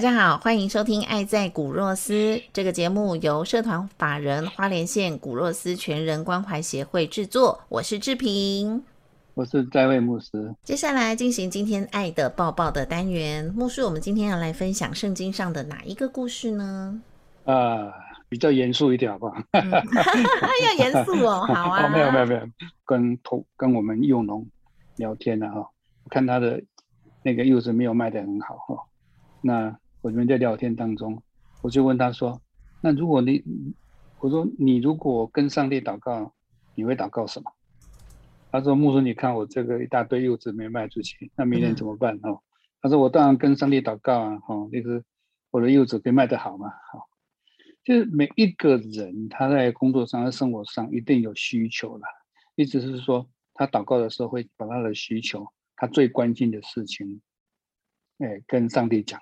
大家好，欢迎收听《爱在古若斯》这个节目，由社团法人花莲县古若斯全人关怀协会制作。我是志平，我是在位牧师。接下来进行今天爱的抱抱的单元。牧师，我们今天要来分享圣经上的哪一个故事呢？啊，比较严肃一点，好不好？要严肃哦，好啊。没有没有没有，跟同跟我们幼农聊天了哈，看他的那个柚子没有卖的很好哈，那。我们在聊天当中，我就问他说：“那如果你，我说你如果跟上帝祷告，你会祷告什么？”他说：“牧师，你看我这个一大堆柚子没卖出去，那明年怎么办？”哦，他说：“我当然跟上帝祷告啊，哈，就是我的柚子可以卖得好嘛，好。就是每一个人他在工作上、在生活上一定有需求了，意思是说，他祷告的时候会把他的需求、他最关心的事情，哎，跟上帝讲。”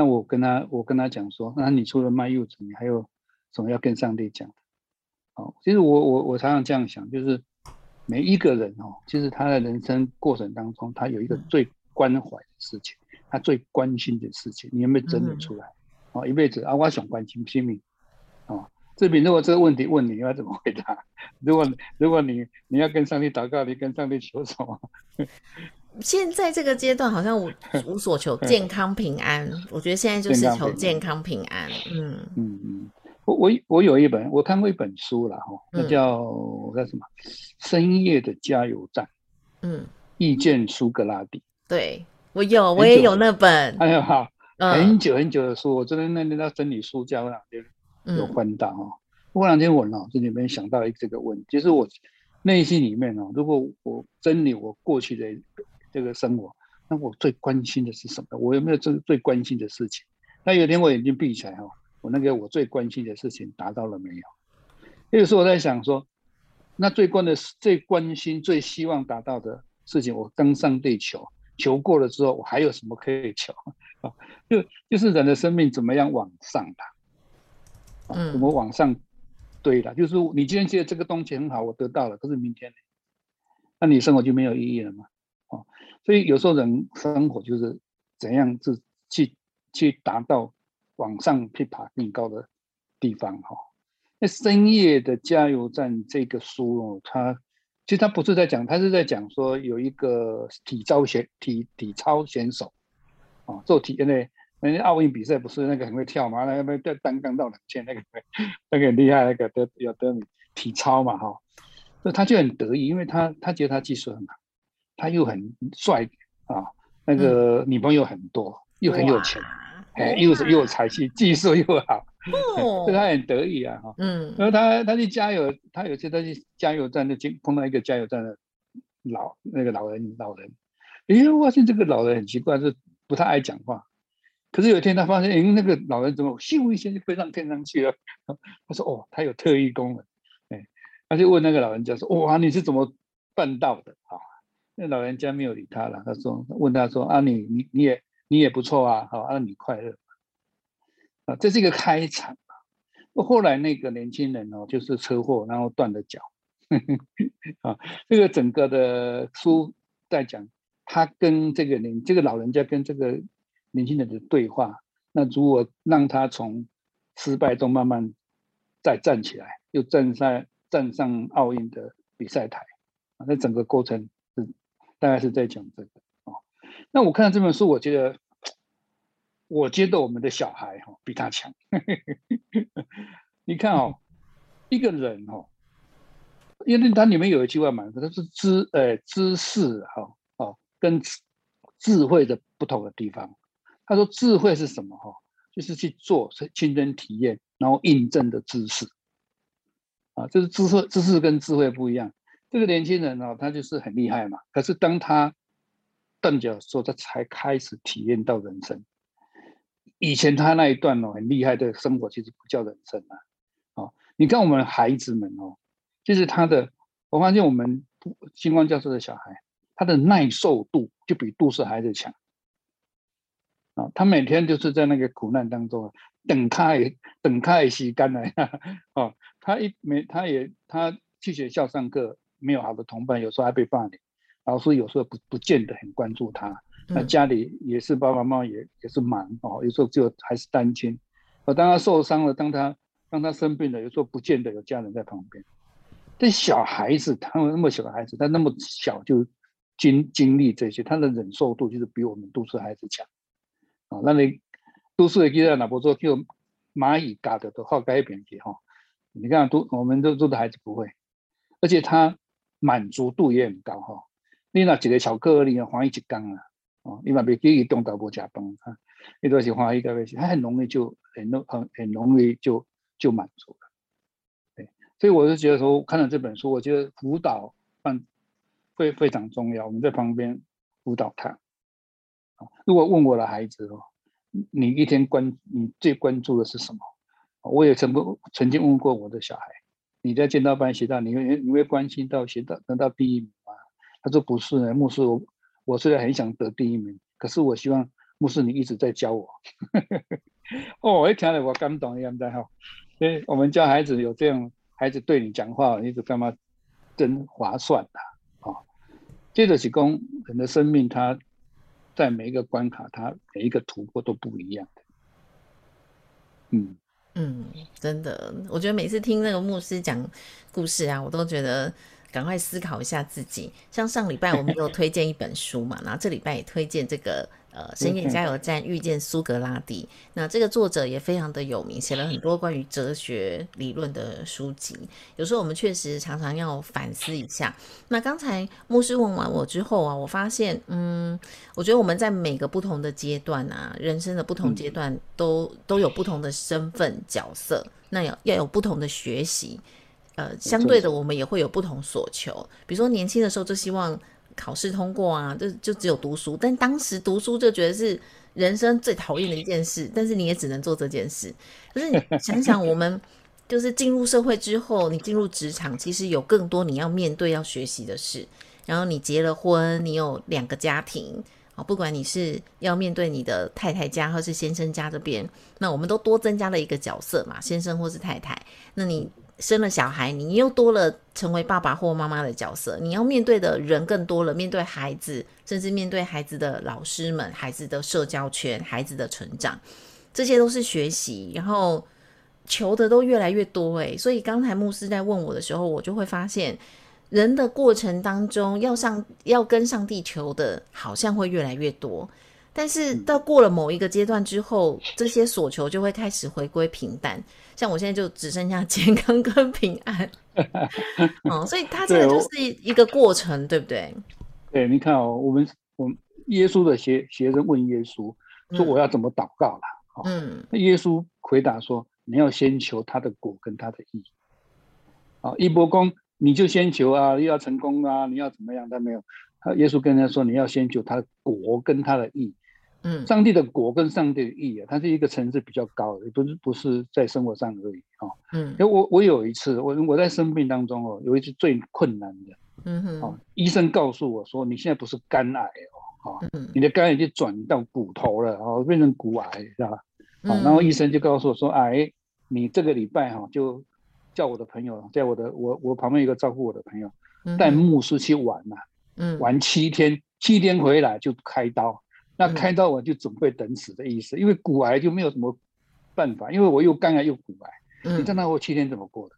那我跟他，我跟他讲说，那你除了卖柚子，你还有什么要跟上帝讲的？哦，其实我我我常常这样想，就是每一个人哦，其实他的人生过程当中，他有一个最关怀的事情，他最关心的事情，你有没有整理出来？哦，一辈子啊，我想关心拼命。哦，志平如果这个问题问你你，要怎么回答？如果如果你你要跟上帝祷告，你跟上帝求什么？现在这个阶段好像无 无所求，健康平安。我觉得现在就是求健康平安。嗯嗯嗯，我我我有一本，我看过一本书了哈，那叫叫什么？深夜的加油站。嗯，遇见苏格拉底。对我有，我也有那本。哎呀好，很久很久的书，我真的那那那整理书架，我两天有翻到哈。过两天我脑子里面想到一个问题，就是我内心里面哦，如果我真理我过去的。这个生活，那我最关心的是什么？我有没有最最关心的事情？那有一天我眼睛闭起来哈，我那个我最关心的事情达到了没有？那个时候我在想说，那最关的最关心、最希望达到的事情，我登上地球求过了之后，我还有什么可以求啊？就就是人的生命怎么样往上的？嗯，怎么往上堆的？就是你今天觉得这个东西很好，我得到了，可是明天呢？那你生活就没有意义了吗？所以有时候人生活就是怎样子去去达到往上去爬更高的地方哈。那深夜的加油站这个书哦，它其实它不是在讲，它是在讲说有一个体操选体体操选手哦，做体因为那奥运比赛不是那个很会跳嘛，那个在单杠到两千那个那个很厉害，那个得有得体操嘛哈，那他就很得意，因为他他觉得他技术很好。他又很帅啊，那个女朋友很多，又很有钱，哎，又是又有才气，技术又好，所以他很得意啊，哈，嗯，然后他他去加油，他有些他去加油站就经碰到一个加油站的老那个老人老人，哎，我发现这个老人很奇怪，是不太爱讲话，可是有一天他发现，哎，那个老人怎么咻一下就飞上天上去了？他说，哦，他有特异功能，哎，他就问那个老人家说，哇，你是怎么办到的啊？那老人家没有理他了。他说：“问他说啊，你你你也你也不错啊，好，啊你快乐啊，这是一个开场。后来那个年轻人哦，就是车祸，然后断了脚 啊。这个整个的书在讲他跟这个年这个老人家跟这个年轻人的对话。那如果让他从失败中慢慢再站起来，又站上站上奥运的比赛台啊，那整个过程。”大概是在讲这个哦，那我看到这本书，我觉得，我觉得我们的小孩哈比他强。你看哦，一个人哦，因为它里面有一句话嘛，它是知呃知识哈哦跟智慧的不同的地方。他说智慧是什么哈？就是去做亲身体验，然后印证的知识。啊，这是知识知识跟智慧不一样。这个年轻人呢，他就是很厉害嘛。可是当他蹬脚的时候，他才开始体验到人生。以前他那一段哦很厉害的生活，其实不叫人生啊。哦，你看我们孩子们哦，就是他的，我发现我们星光教授的小孩，他的耐受度就比杜氏孩子强。啊，他每天就是在那个苦难当中等开等开洗干了。哦，他一没他也他去学校上课没有好的同伴，有时候还被霸凌，老师有时候不不见得很关注他。那家里也是爸爸妈妈也也是忙哦，有时候就还是单亲。而，当他受伤了，当他当他生病了，有时候不见得有家人在旁边。这小孩子，他们那么小的孩子，他那么小就经经历这些，他的忍受度就是比我们都市孩子强。啊，那你都市的记者哪不说就蚂蚁嘎的都好改变去哈？你看都我们都做的孩子不会，而且他满足度也很高哈。你那几个巧克力啊，黄一起缸啊。哦，你嘛别给伊动到不加班啊，你都是花一个微信，他很容易就很容很很容易就就满足了。对，所以我是觉得说，看了这本书，我觉得辅导嗯会非常重要，我们在旁边辅导他。如果问我的孩子哦，你一天关你最关注的是什么？我也曾不曾经问过我的小孩，你在剑道班学到，你会你会关心到学到得到第一名吗？他说不是呢，牧师我。我虽然很想得第一名，可是我希望牧师你一直在教我。哦，我一听了我感动一样在哈，所以我们教孩子有这样孩子对你讲话，你就干嘛真划算的啊？接着是讲人的生命，他在每一个关卡，他每一个突破都不一样的。嗯嗯，真的，我觉得每次听那个牧师讲故事啊，我都觉得。赶快思考一下自己。像上礼拜我们有推荐一本书嘛，然后这礼拜也推荐这个呃《深夜加油站遇见苏格拉底》。那这个作者也非常的有名，写了很多关于哲学理论的书籍。有时候我们确实常常要反思一下。那刚才牧师问完我之后啊，我发现，嗯，我觉得我们在每个不同的阶段啊，人生的不同阶段都都有不同的身份角色，那要要有不同的学习。呃，相对的，我们也会有不同所求。比如说，年轻的时候就希望考试通过啊，就就只有读书。但当时读书就觉得是人生最讨厌的一件事，但是你也只能做这件事。可是你想想，我们 就是进入社会之后，你进入职场，其实有更多你要面对、要学习的事。然后你结了婚，你有两个家庭啊，不管你是要面对你的太太家，或是先生家这边，那我们都多增加了一个角色嘛，先生或是太太。那你。生了小孩，你又多了成为爸爸或妈妈的角色，你要面对的人更多了，面对孩子，甚至面对孩子的老师们、孩子的社交圈、孩子的成长，这些都是学习，然后求的都越来越多。诶，所以刚才牧师在问我的时候，我就会发现，人的过程当中要上要跟上地球的，好像会越来越多。但是到过了某一个阶段之后，这些所求就会开始回归平淡。像我现在就只剩下健康跟平安。哦，所以它这个就是一个过程，对不对？对，你看哦，我们我们耶稣的学学生问耶稣说：“我要怎么祷告了？”嗯，那耶稣回答说：“你要先求他的果跟他的义。”啊，一波功你就先求啊，又要成功啊，你要怎么样？他没有，他耶稣跟他说：“你要先求他的果跟他的义。”嗯，上帝的果跟上帝的义啊，它是一个层次比较高的，不是不是在生活上而已哈。嗯，因为我我有一次，我我在生病当中哦，有一次最困难的，嗯哼，哦，医生告诉我说，你现在不是肝癌哦，哈，你的肝已经转到骨头了，哦，变成骨癌，是吧？好，然后医生就告诉我说，哎，你这个礼拜哈，就叫我的朋友，在我的我我旁边一个照顾我的朋友，带牧师去玩嘛，嗯，玩七天，七天回来就开刀。那开刀我就准备等死的意思，因为骨癌就没有什么办法，因为我又肝癌又骨癌，你知道我七天怎么过的？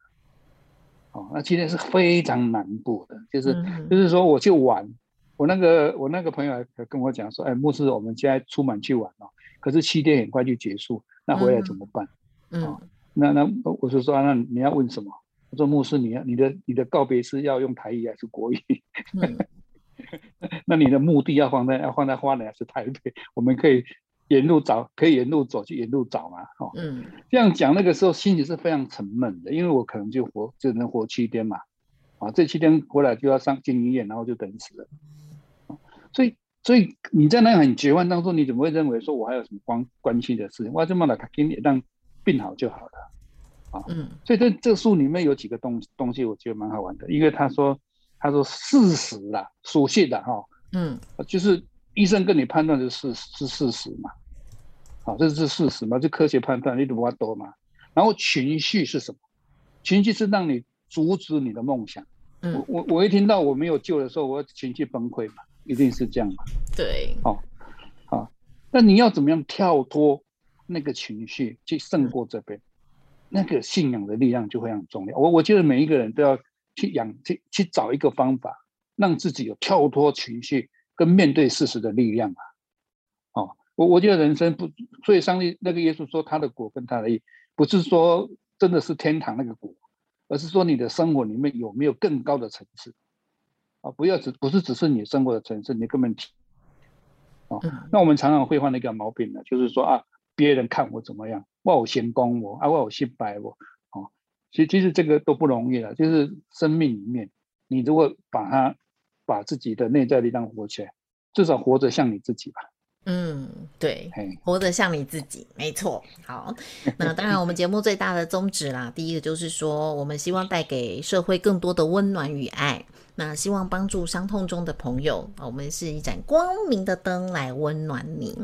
哦，那七天是非常难过的，就是就是说我去玩，我那个我那个朋友还跟我讲说，哎，牧师，我们现在出门去玩哦，可是七天很快就结束，那回来怎么办？嗯，那那我就说，那你要问什么？他说牧师，你要你的你的告别是要用台语还是国语？那你的目的要放在要放在花莲还是台北？我们可以沿路找，可以沿路走去沿路找嘛。哦，嗯，这样讲那个时候心里是非常沉闷的，因为我可能就活只能活七天嘛，啊，这七天回来就要上进医院，然后就等死了。所以所以你在那很绝望当中，你怎么会认为说我还有什么关关系的事情？我这么来他给你让病好就好了，啊，嗯，所以这这书里面有几个东东西，我觉得蛮好玩的，因为他说。他说：“事实啦，属性的哈，嗯，就是医生跟你判断的是是事实嘛，好，这是事实嘛，就科学判断，你懂我多嘛？然后情绪是什么？情绪是让你阻止你的梦想。我我我一听到我没有救的时候，我情绪崩溃嘛，一定是这样嘛？对，好，好，那你要怎么样跳脱那个情绪去胜过这边？那个信仰的力量就非常重要。我我觉得每一个人都要。”去养去去找一个方法，让自己有跳脱情绪跟面对事实的力量啊！哦，我我觉得人生不，所以上帝那个耶稣说他的果跟他的义，不是说真的是天堂那个果，而是说你的生活里面有没有更高的层次啊？不要只不是只是你生活的层次，你根本哦，那我们常常会犯的一个毛病呢，就是说啊，别人看我怎么样，我有先攻我啊，我有失败我。其实，其实这个都不容易了。就是生命里面，你如果把它把自己的内在力量活起来，至少活着像你自己吧。嗯，对，活得像你自己，没错。好，那当然，我们节目最大的宗旨啦，第一个就是说，我们希望带给社会更多的温暖与爱。那希望帮助伤痛中的朋友，我们是一盏光明的灯来温暖你。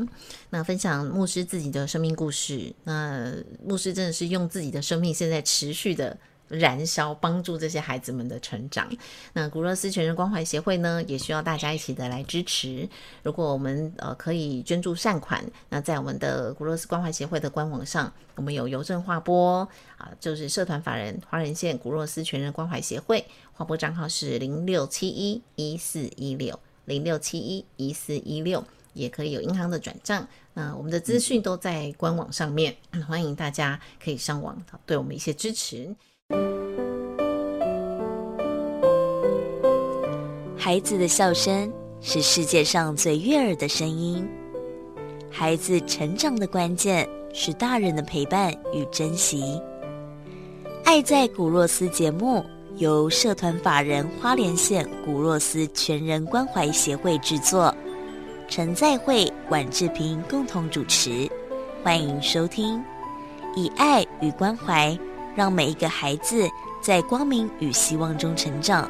那分享牧师自己的生命故事，那牧师真的是用自己的生命现在持续的。燃烧，帮助这些孩子们的成长。那古勒斯全人关怀协会呢，也需要大家一起的来支持。如果我们呃可以捐助善款，那在我们的古勒斯关怀协会的官网上，我们有邮政划拨啊，就是社团法人花莲县古洛斯全人关怀协会，划拨账号是零六七一一四一六零六七一一四一六，也可以有银行的转账。那我们的资讯都在官网上面，欢迎大家可以上网对我们一些支持。孩子的笑声是世界上最悦耳的声音。孩子成长的关键是大人的陪伴与珍惜。爱在古若斯节目由社团法人花莲县古若斯全人关怀协会制作，陈在慧、管志平共同主持，欢迎收听。以爱与关怀。让每一个孩子在光明与希望中成长。